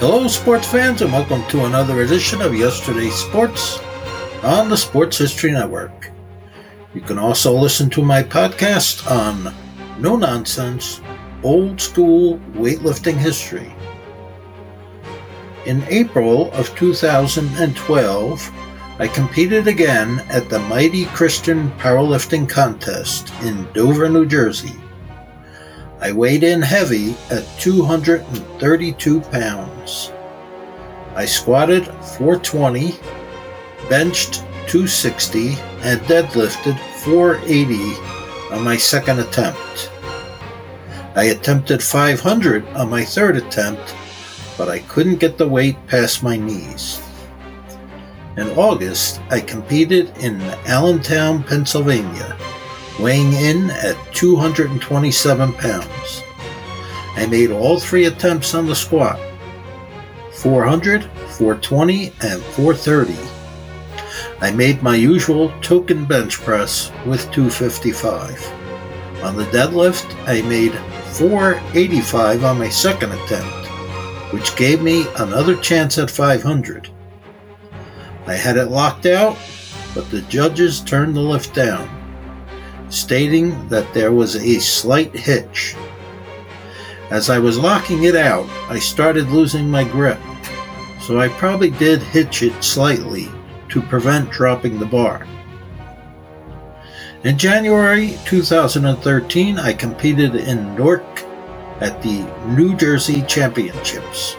Hello, sports fans, and welcome to another edition of Yesterday's Sports on the Sports History Network. You can also listen to my podcast on No Nonsense Old School Weightlifting History. In April of 2012, I competed again at the Mighty Christian Powerlifting Contest in Dover, New Jersey. I weighed in heavy at 232 pounds. I squatted 420, benched 260, and deadlifted 480 on my second attempt. I attempted 500 on my third attempt, but I couldn't get the weight past my knees. In August, I competed in Allentown, Pennsylvania weighing in at 227 pounds. I made all three attempts on the squat 400, 420, and 430. I made my usual token bench press with 255. On the deadlift, I made 485 on my second attempt, which gave me another chance at 500. I had it locked out, but the judges turned the lift down stating that there was a slight hitch. As I was locking it out, I started losing my grip, so I probably did hitch it slightly to prevent dropping the bar. In January 2013, I competed in Newark at the New Jersey Championships.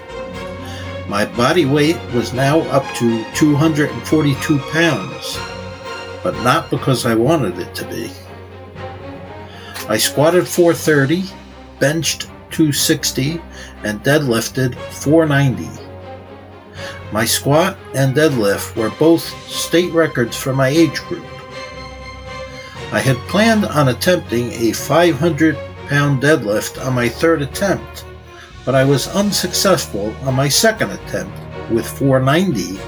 My body weight was now up to 242 pounds, but not because I wanted it to be. I squatted 430, benched 260, and deadlifted 490. My squat and deadlift were both state records for my age group. I had planned on attempting a 500 pound deadlift on my third attempt, but I was unsuccessful on my second attempt with 490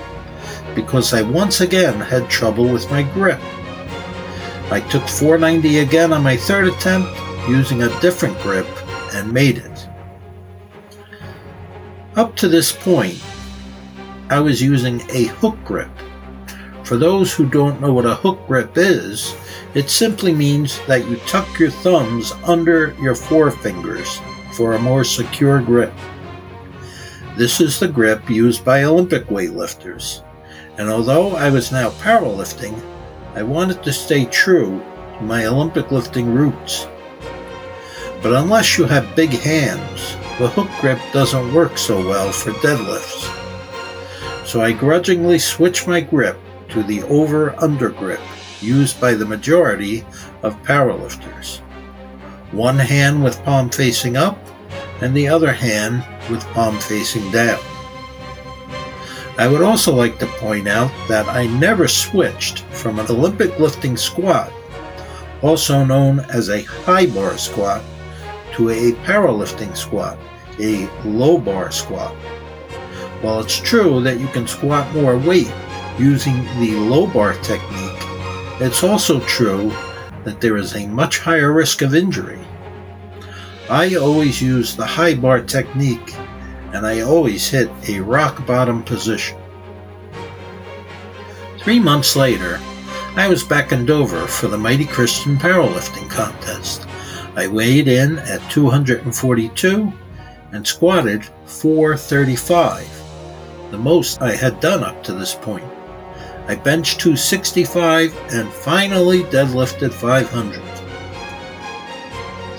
because I once again had trouble with my grip. I took 490 again on my third attempt using a different grip and made it. Up to this point, I was using a hook grip. For those who don't know what a hook grip is, it simply means that you tuck your thumbs under your forefingers for a more secure grip. This is the grip used by Olympic weightlifters, and although I was now powerlifting, I wanted to stay true to my Olympic lifting roots. But unless you have big hands, the hook grip doesn't work so well for deadlifts. So I grudgingly switched my grip to the over under grip used by the majority of powerlifters. One hand with palm facing up, and the other hand with palm facing down. I would also like to point out that I never switched from an Olympic lifting squat, also known as a high bar squat, to a powerlifting squat, a low bar squat. While it's true that you can squat more weight using the low bar technique, it's also true that there is a much higher risk of injury. I always use the high bar technique and I always hit a rock bottom position. Three months later, I was back in Dover for the Mighty Christian Powerlifting Contest. I weighed in at 242 and squatted 435, the most I had done up to this point. I benched 265 and finally deadlifted 500.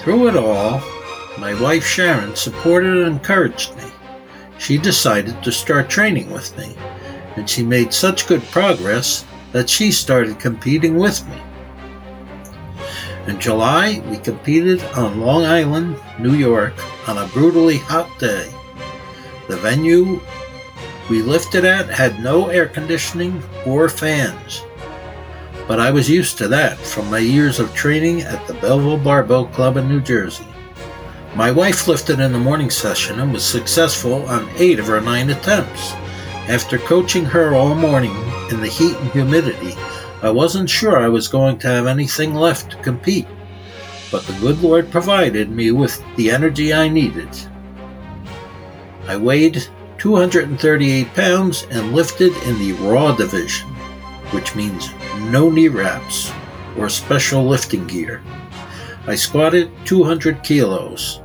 Through it all, my wife Sharon supported and encouraged me. She decided to start training with me, and she made such good progress that she started competing with me. In July, we competed on Long Island, New York, on a brutally hot day. The venue we lifted at had no air conditioning or fans. But I was used to that from my years of training at the Belleville Barbell Club in New Jersey. My wife lifted in the morning session and was successful on eight of her nine attempts. After coaching her all morning in the heat and humidity, I wasn't sure I was going to have anything left to compete, but the good Lord provided me with the energy I needed. I weighed 238 pounds and lifted in the raw division, which means no knee wraps or special lifting gear. I squatted 200 kilos,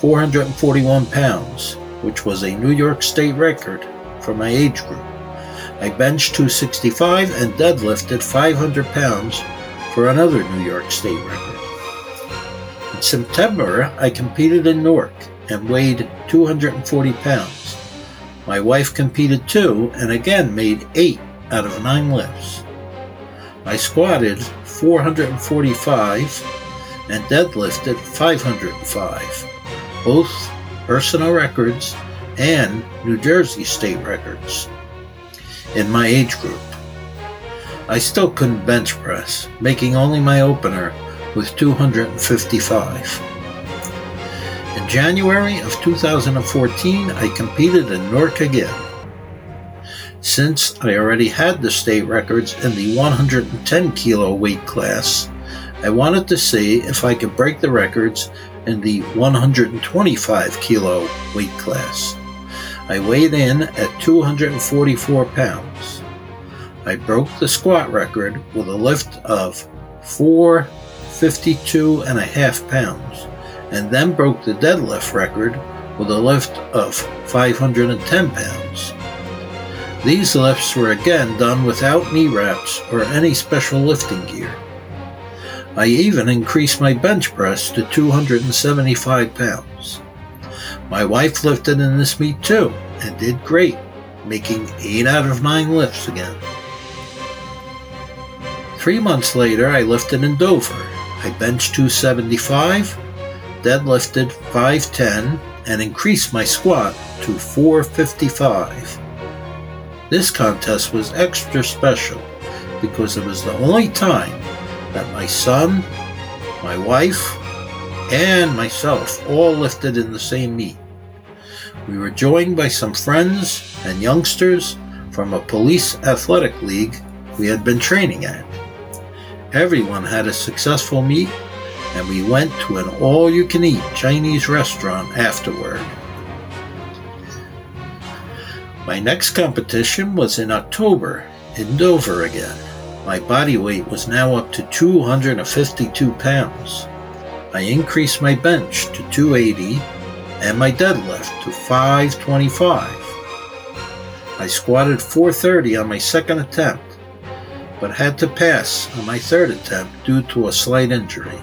441 pounds, which was a New York State record for my age group. I benched 265 and deadlifted 500 pounds for another New York State record. In September, I competed in Newark and weighed 240 pounds. My wife competed too and again made 8 out of 9 lifts. I squatted 445 and deadlifted 505, both personal records and New Jersey state records in my age group. I still couldn't bench press, making only my opener with 255. In January of 2014, I competed in Newark again. Since I already had the state records in the 110 kilo weight class, I wanted to see if I could break the records in the 125 kilo weight class. I weighed in at 244 pounds. I broke the squat record with a lift of 452 and a half pounds and then broke the deadlift record with a lift of 510 pounds. These lifts were again done without knee wraps or any special lifting gear. I even increased my bench press to 275 pounds. My wife lifted in this meet too and did great, making 8 out of 9 lifts again. Three months later, I lifted in Dover. I benched 275 deadlifted 510 and increased my squat to 455. This contest was extra special because it was the only time that my son, my wife, and myself all lifted in the same meet. We were joined by some friends and youngsters from a police athletic league we had been training at. Everyone had a successful meet and we went to an all you can eat Chinese restaurant afterward. My next competition was in October in Dover again. My body weight was now up to 252 pounds. I increased my bench to 280 and my deadlift to 525. I squatted 430 on my second attempt, but had to pass on my third attempt due to a slight injury.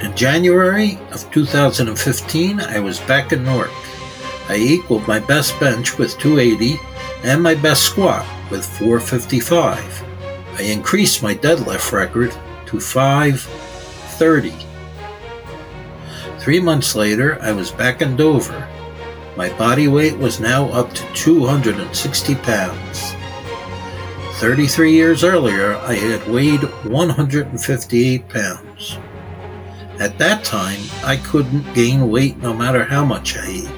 In January of 2015, I was back in Newark. I equaled my best bench with 280 and my best squat with 455. I increased my deadlift record to 530. Three months later, I was back in Dover. My body weight was now up to 260 pounds. 33 years earlier, I had weighed 158 pounds. At that time, I couldn't gain weight no matter how much I ate.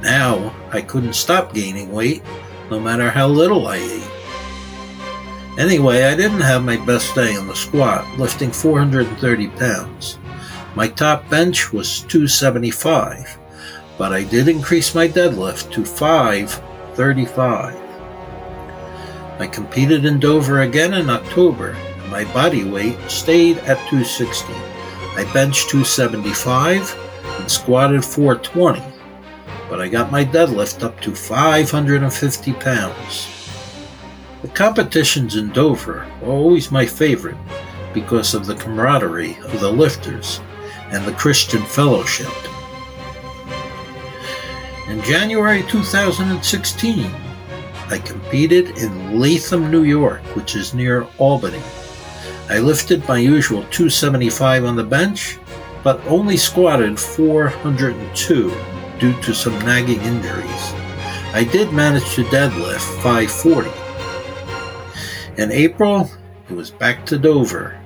Now, I couldn't stop gaining weight no matter how little I eat. Anyway, I didn't have my best day on the squat, lifting 430 pounds. My top bench was 275, but I did increase my deadlift to 535. I competed in Dover again in October, and my body weight stayed at 260. I benched 275 and squatted 420, but I got my deadlift up to 550 pounds. The competitions in Dover were always my favorite because of the camaraderie of the lifters and the Christian fellowship. In January 2016, I competed in Latham, New York, which is near Albany. I lifted my usual 275 on the bench, but only squatted 402 due to some nagging injuries. I did manage to deadlift 540. In April, it was back to Dover.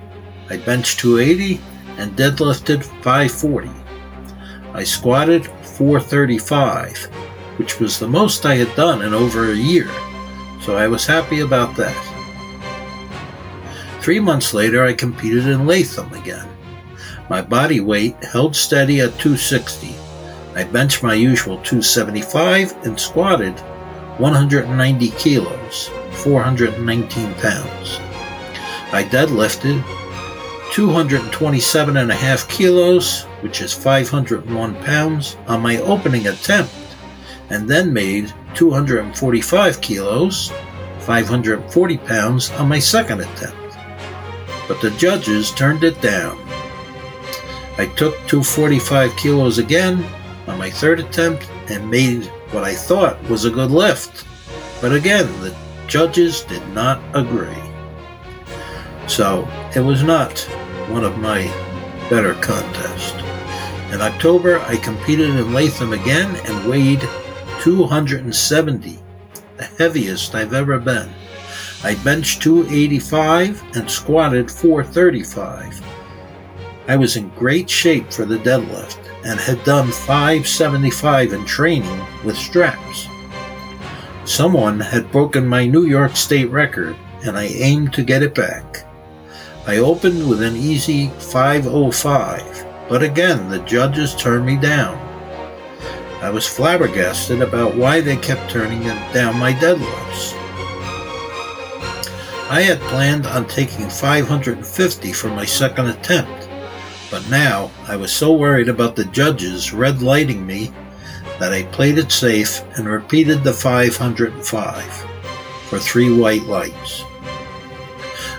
I benched 280 and deadlifted 540. I squatted 435, which was the most I had done in over a year, so I was happy about that. Three months later, I competed in Latham again. My body weight held steady at 260. I benched my usual 275 and squatted 190 kilos, 419 pounds. I deadlifted 227 and a half kilos, which is 501 pounds, on my opening attempt, and then made 245 kilos, 540 pounds, on my second attempt. But the judges turned it down. I took 245 kilos again on my third attempt and made what I thought was a good lift. But again, the judges did not agree. So it was not one of my better contests. In October, I competed in Latham again and weighed 270, the heaviest I've ever been. I benched 285 and squatted 435. I was in great shape for the deadlift and had done 575 in training with straps. Someone had broken my New York State record and I aimed to get it back. I opened with an easy 505, but again the judges turned me down. I was flabbergasted about why they kept turning down my deadlifts. I had planned on taking 550 for my second attempt, but now I was so worried about the judges red lighting me that I played it safe and repeated the 505 for three white lights.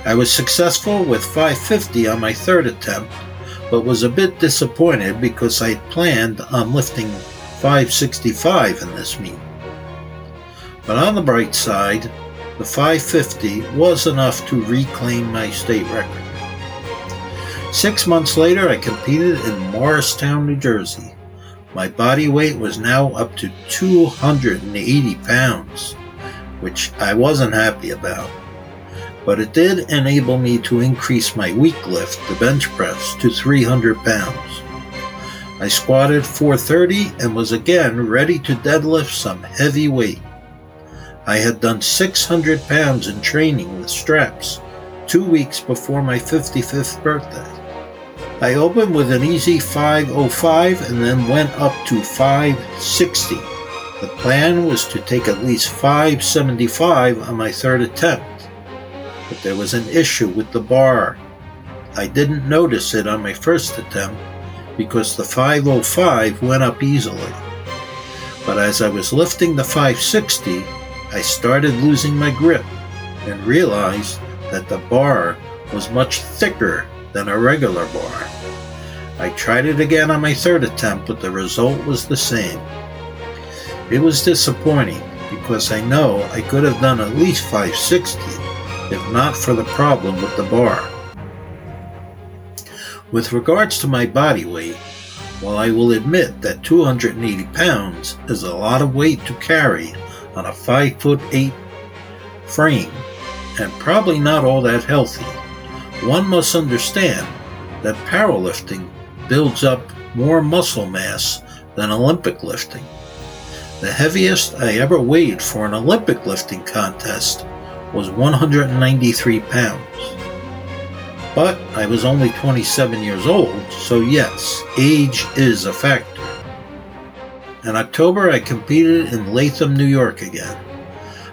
I was successful with 550 on my third attempt, but was a bit disappointed because I had planned on lifting 565 in this meet. But on the bright side, the 550 was enough to reclaim my state record. Six months later, I competed in Morristown, New Jersey. My body weight was now up to 280 pounds, which I wasn't happy about but it did enable me to increase my weak lift, the bench press, to 300 pounds. I squatted 430 and was again ready to deadlift some heavy weight. I had done 600 pounds in training with straps two weeks before my 55th birthday. I opened with an easy 505 and then went up to 560. The plan was to take at least 575 on my third attempt but there was an issue with the bar. I didn't notice it on my first attempt because the 505 went up easily. But as I was lifting the 560, I started losing my grip and realized that the bar was much thicker than a regular bar. I tried it again on my third attempt, but the result was the same. It was disappointing because I know I could have done at least 560 if not for the problem with the bar. With regards to my body weight, while I will admit that 280 pounds is a lot of weight to carry on a 5 foot 8 frame and probably not all that healthy, one must understand that powerlifting builds up more muscle mass than Olympic lifting. The heaviest I ever weighed for an Olympic lifting contest was 193 pounds. But I was only 27 years old, so yes, age is a factor. In October, I competed in Latham, New York again.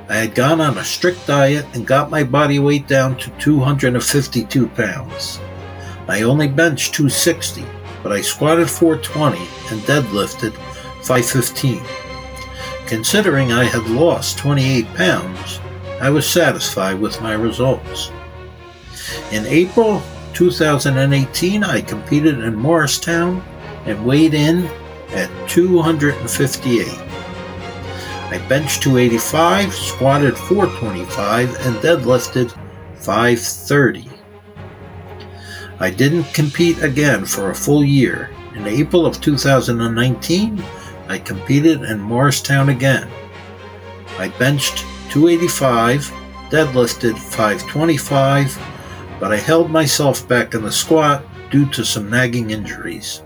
I had gone on a strict diet and got my body weight down to 252 pounds. I only benched 260, but I squatted 420 and deadlifted 515. Considering I had lost 28 pounds, I was satisfied with my results. In April 2018, I competed in Morristown and weighed in at 258. I benched 285, squatted 425, and deadlifted 530. I didn't compete again for a full year. In April of 2019, I competed in Morristown again. I benched 285, deadlifted 525, but I held myself back in the squat due to some nagging injuries.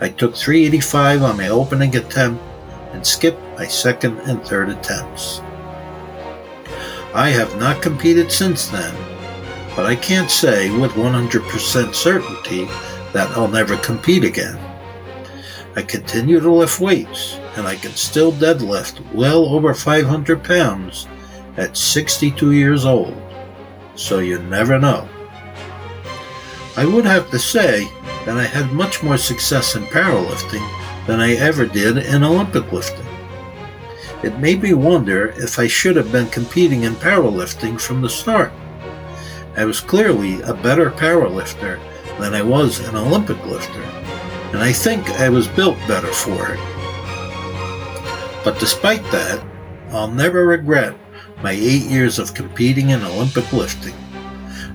I took 385 on my opening attempt and skipped my second and third attempts. I have not competed since then, but I can't say with 100% certainty that I'll never compete again. I continue to lift weights, and I can still deadlift well over 500 pounds at 62 years old, so you never know. I would have to say that I had much more success in powerlifting than I ever did in Olympic lifting. It made me wonder if I should have been competing in powerlifting from the start. I was clearly a better powerlifter than I was an Olympic lifter, and I think I was built better for it. But despite that, I'll never regret my eight years of competing in Olympic lifting.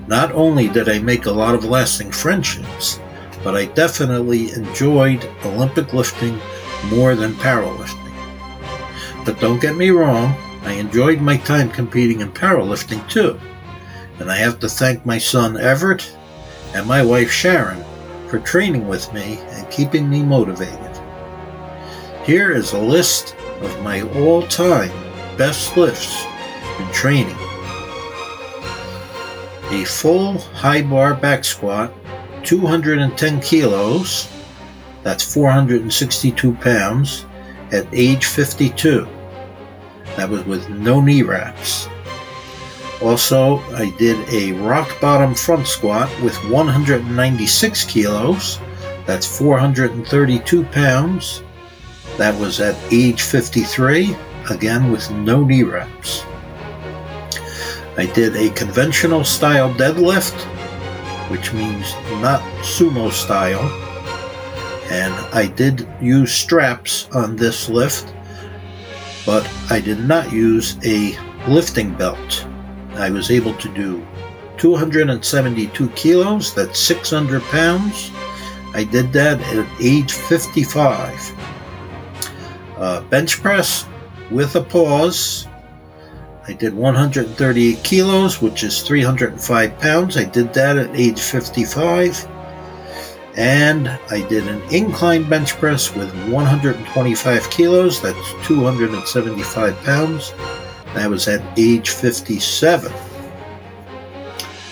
Not only did I make a lot of lasting friendships, but I definitely enjoyed Olympic lifting more than powerlifting. But don't get me wrong, I enjoyed my time competing in powerlifting too. And I have to thank my son Everett and my wife Sharon for training with me and keeping me motivated. Here is a list of my all time best lifts in training. A full high bar back squat, 210 kilos, that's 462 pounds, at age 52. That was with no knee wraps. Also, I did a rock bottom front squat with 196 kilos. That's 432 pounds. That was at age 53, again with no knee wraps. I did a conventional style deadlift, which means not sumo style. And I did use straps on this lift, but I did not use a lifting belt. I was able to do 272 kilos, that's 600 pounds. I did that at age 55. Uh, bench press with a pause. I did 138 kilos, which is 305 pounds. I did that at age 55. And I did an incline bench press with 125 kilos, that's 275 pounds. That was at age 57.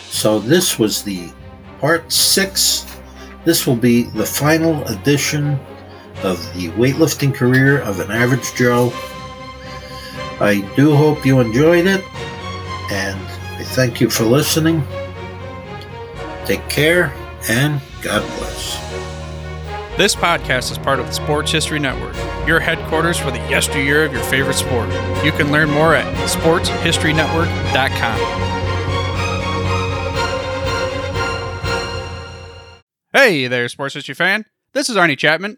So this was the part six. This will be the final edition of the weightlifting career of an average Joe. I do hope you enjoyed it, and I thank you for listening. Take care, and God bless. This podcast is part of the Sports History Network, your headquarters for the yesteryear of your favorite sport. You can learn more at sportshistorynetwork.com. Hey there, sports history fan. This is Arnie Chapman,